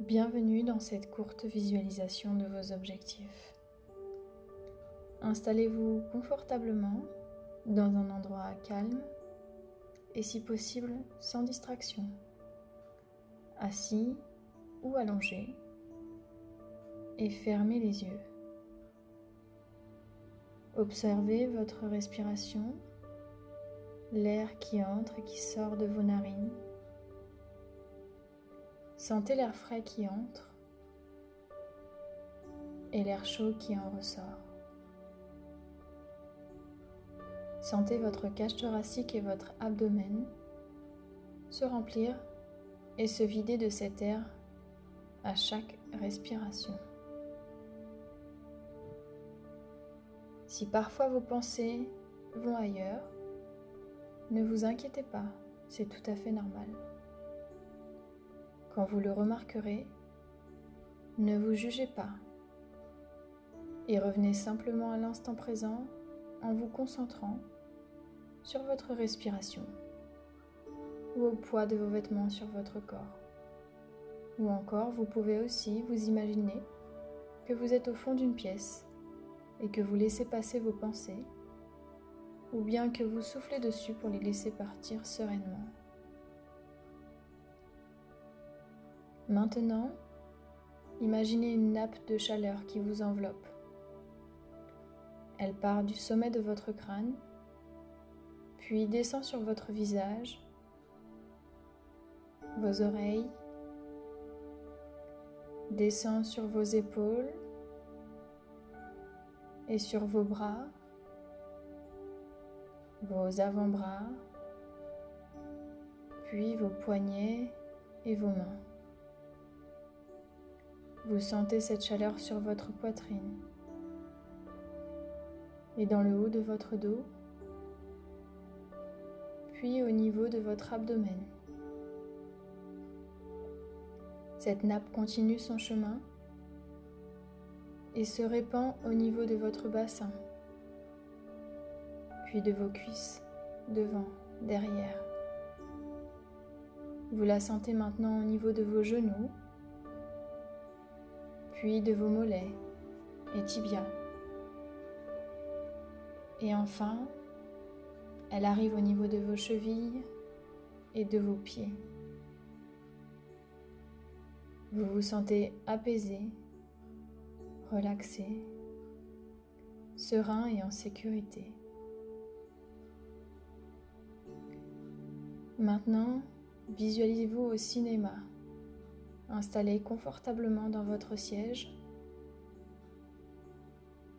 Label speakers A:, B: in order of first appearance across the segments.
A: Bienvenue dans cette courte visualisation de vos objectifs. Installez-vous confortablement dans un endroit calme et si possible sans distraction, assis ou allongé et fermez les yeux. Observez votre respiration, l'air qui entre et qui sort de vos narines Sentez l'air frais qui entre et l'air chaud qui en ressort. Sentez votre cage thoracique et votre abdomen se remplir et se vider de cet air à chaque respiration. Si parfois vos pensées vont ailleurs, ne vous inquiétez pas, c'est tout à fait normal. Quand vous le remarquerez, ne vous jugez pas et revenez simplement à l'instant présent en vous concentrant sur votre respiration ou au poids de vos vêtements sur votre corps. Ou encore, vous pouvez aussi vous imaginer que vous êtes au fond d'une pièce et que vous laissez passer vos pensées, ou bien que vous soufflez dessus pour les laisser partir sereinement. Maintenant, imaginez une nappe de chaleur qui vous enveloppe. Elle part du sommet de votre crâne, puis descend sur votre visage, vos oreilles, descend sur vos épaules et sur vos bras, vos avant-bras, puis vos poignets et vos mains. Vous sentez cette chaleur sur votre poitrine. Et dans le haut de votre dos, puis au niveau de votre abdomen. Cette nappe continue son chemin. Et se répand au niveau de votre bassin, puis de vos cuisses, devant, derrière. Vous la sentez maintenant au niveau de vos genoux, puis de vos mollets et tibias. Et enfin, elle arrive au niveau de vos chevilles et de vos pieds. Vous vous sentez apaisé, relaxé, serein et en sécurité. Maintenant, visualisez-vous au cinéma installé confortablement dans votre siège.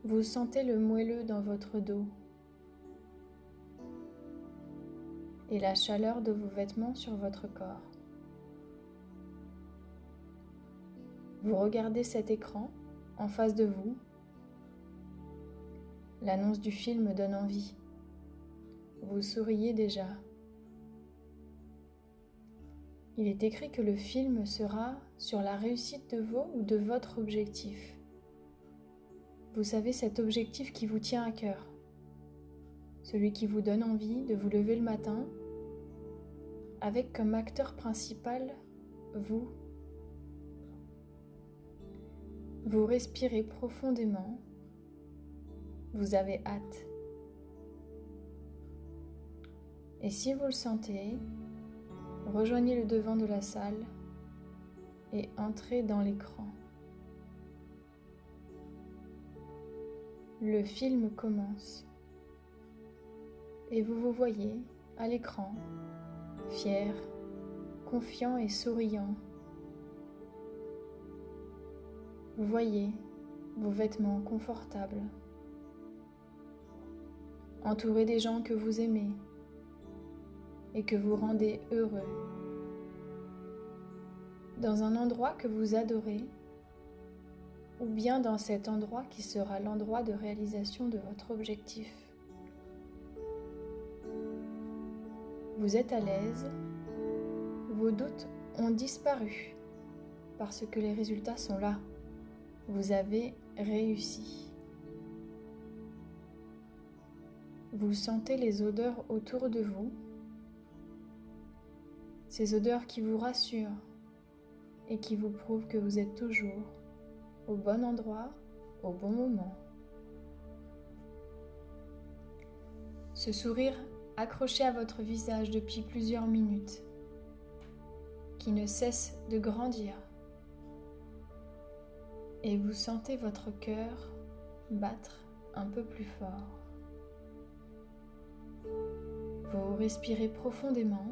A: Vous sentez le moelleux dans votre dos et la chaleur de vos vêtements sur votre corps. Vous regardez cet écran en face de vous. L'annonce du film donne envie. Vous souriez déjà. Il est écrit que le film sera sur la réussite de vos ou de votre objectif. Vous savez cet objectif qui vous tient à cœur, celui qui vous donne envie de vous lever le matin avec comme acteur principal vous. Vous respirez profondément, vous avez hâte. Et si vous le sentez, Rejoignez le devant de la salle et entrez dans l'écran. Le film commence et vous vous voyez à l'écran, fier, confiant et souriant. Vous voyez vos vêtements confortables, entouré des gens que vous aimez et que vous rendez heureux. Dans un endroit que vous adorez, ou bien dans cet endroit qui sera l'endroit de réalisation de votre objectif. Vous êtes à l'aise, vos doutes ont disparu parce que les résultats sont là. Vous avez réussi. Vous sentez les odeurs autour de vous ces odeurs qui vous rassurent et qui vous prouve que vous êtes toujours au bon endroit, au bon moment. Ce sourire accroché à votre visage depuis plusieurs minutes, qui ne cesse de grandir, et vous sentez votre cœur battre un peu plus fort. Vous respirez profondément.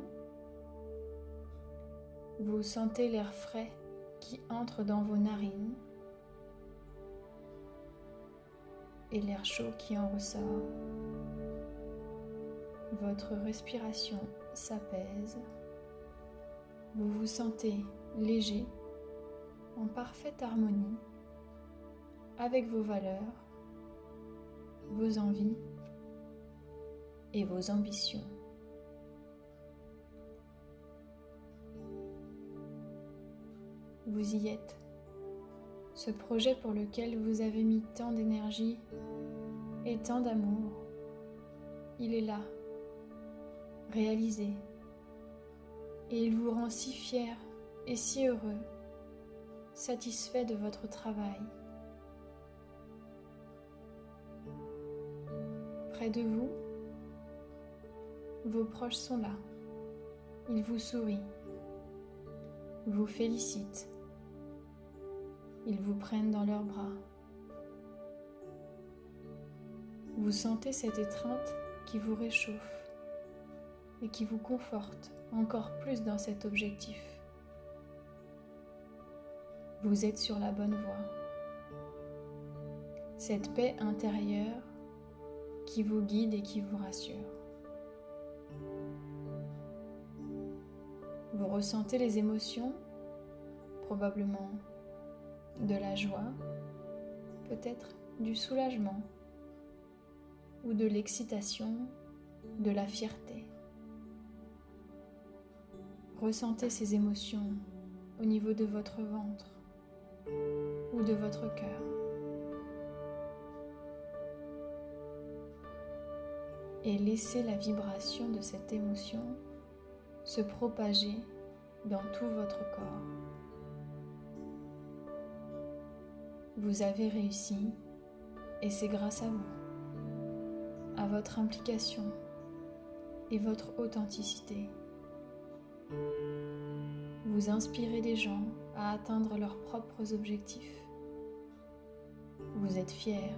A: Vous sentez l'air frais qui entre dans vos narines et l'air chaud qui en ressort. Votre respiration s'apaise. Vous vous sentez léger, en parfaite harmonie avec vos valeurs, vos envies et vos ambitions. Vous y êtes. Ce projet pour lequel vous avez mis tant d'énergie et tant d'amour, il est là, réalisé. Et il vous rend si fier et si heureux, satisfait de votre travail. Près de vous, vos proches sont là. Ils vous sourient, vous félicitent. Ils vous prennent dans leurs bras. Vous sentez cette étreinte qui vous réchauffe et qui vous conforte encore plus dans cet objectif. Vous êtes sur la bonne voie. Cette paix intérieure qui vous guide et qui vous rassure. Vous ressentez les émotions, probablement de la joie, peut-être du soulagement ou de l'excitation, de la fierté. Ressentez ces émotions au niveau de votre ventre ou de votre cœur. Et laissez la vibration de cette émotion se propager dans tout votre corps. Vous avez réussi et c'est grâce à vous, à votre implication et votre authenticité. Vous inspirez des gens à atteindre leurs propres objectifs. Vous êtes fiers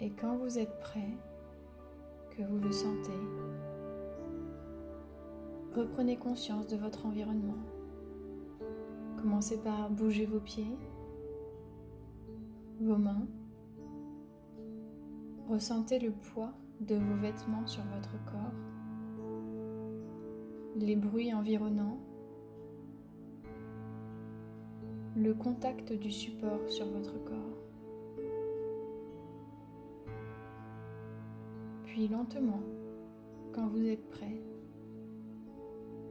A: Et quand vous êtes prêt, que vous le sentez, reprenez conscience de votre environnement. Commencez par bouger vos pieds, vos mains. Ressentez le poids de vos vêtements sur votre corps, les bruits environnants, le contact du support sur votre corps. Puis lentement, quand vous êtes prêt,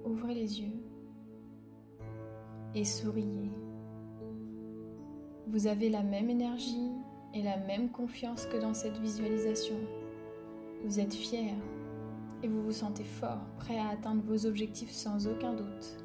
A: ouvrez les yeux et souriez. Vous avez la même énergie et la même confiance que dans cette visualisation. Vous êtes fier et vous vous sentez fort, prêt à atteindre vos objectifs sans aucun doute.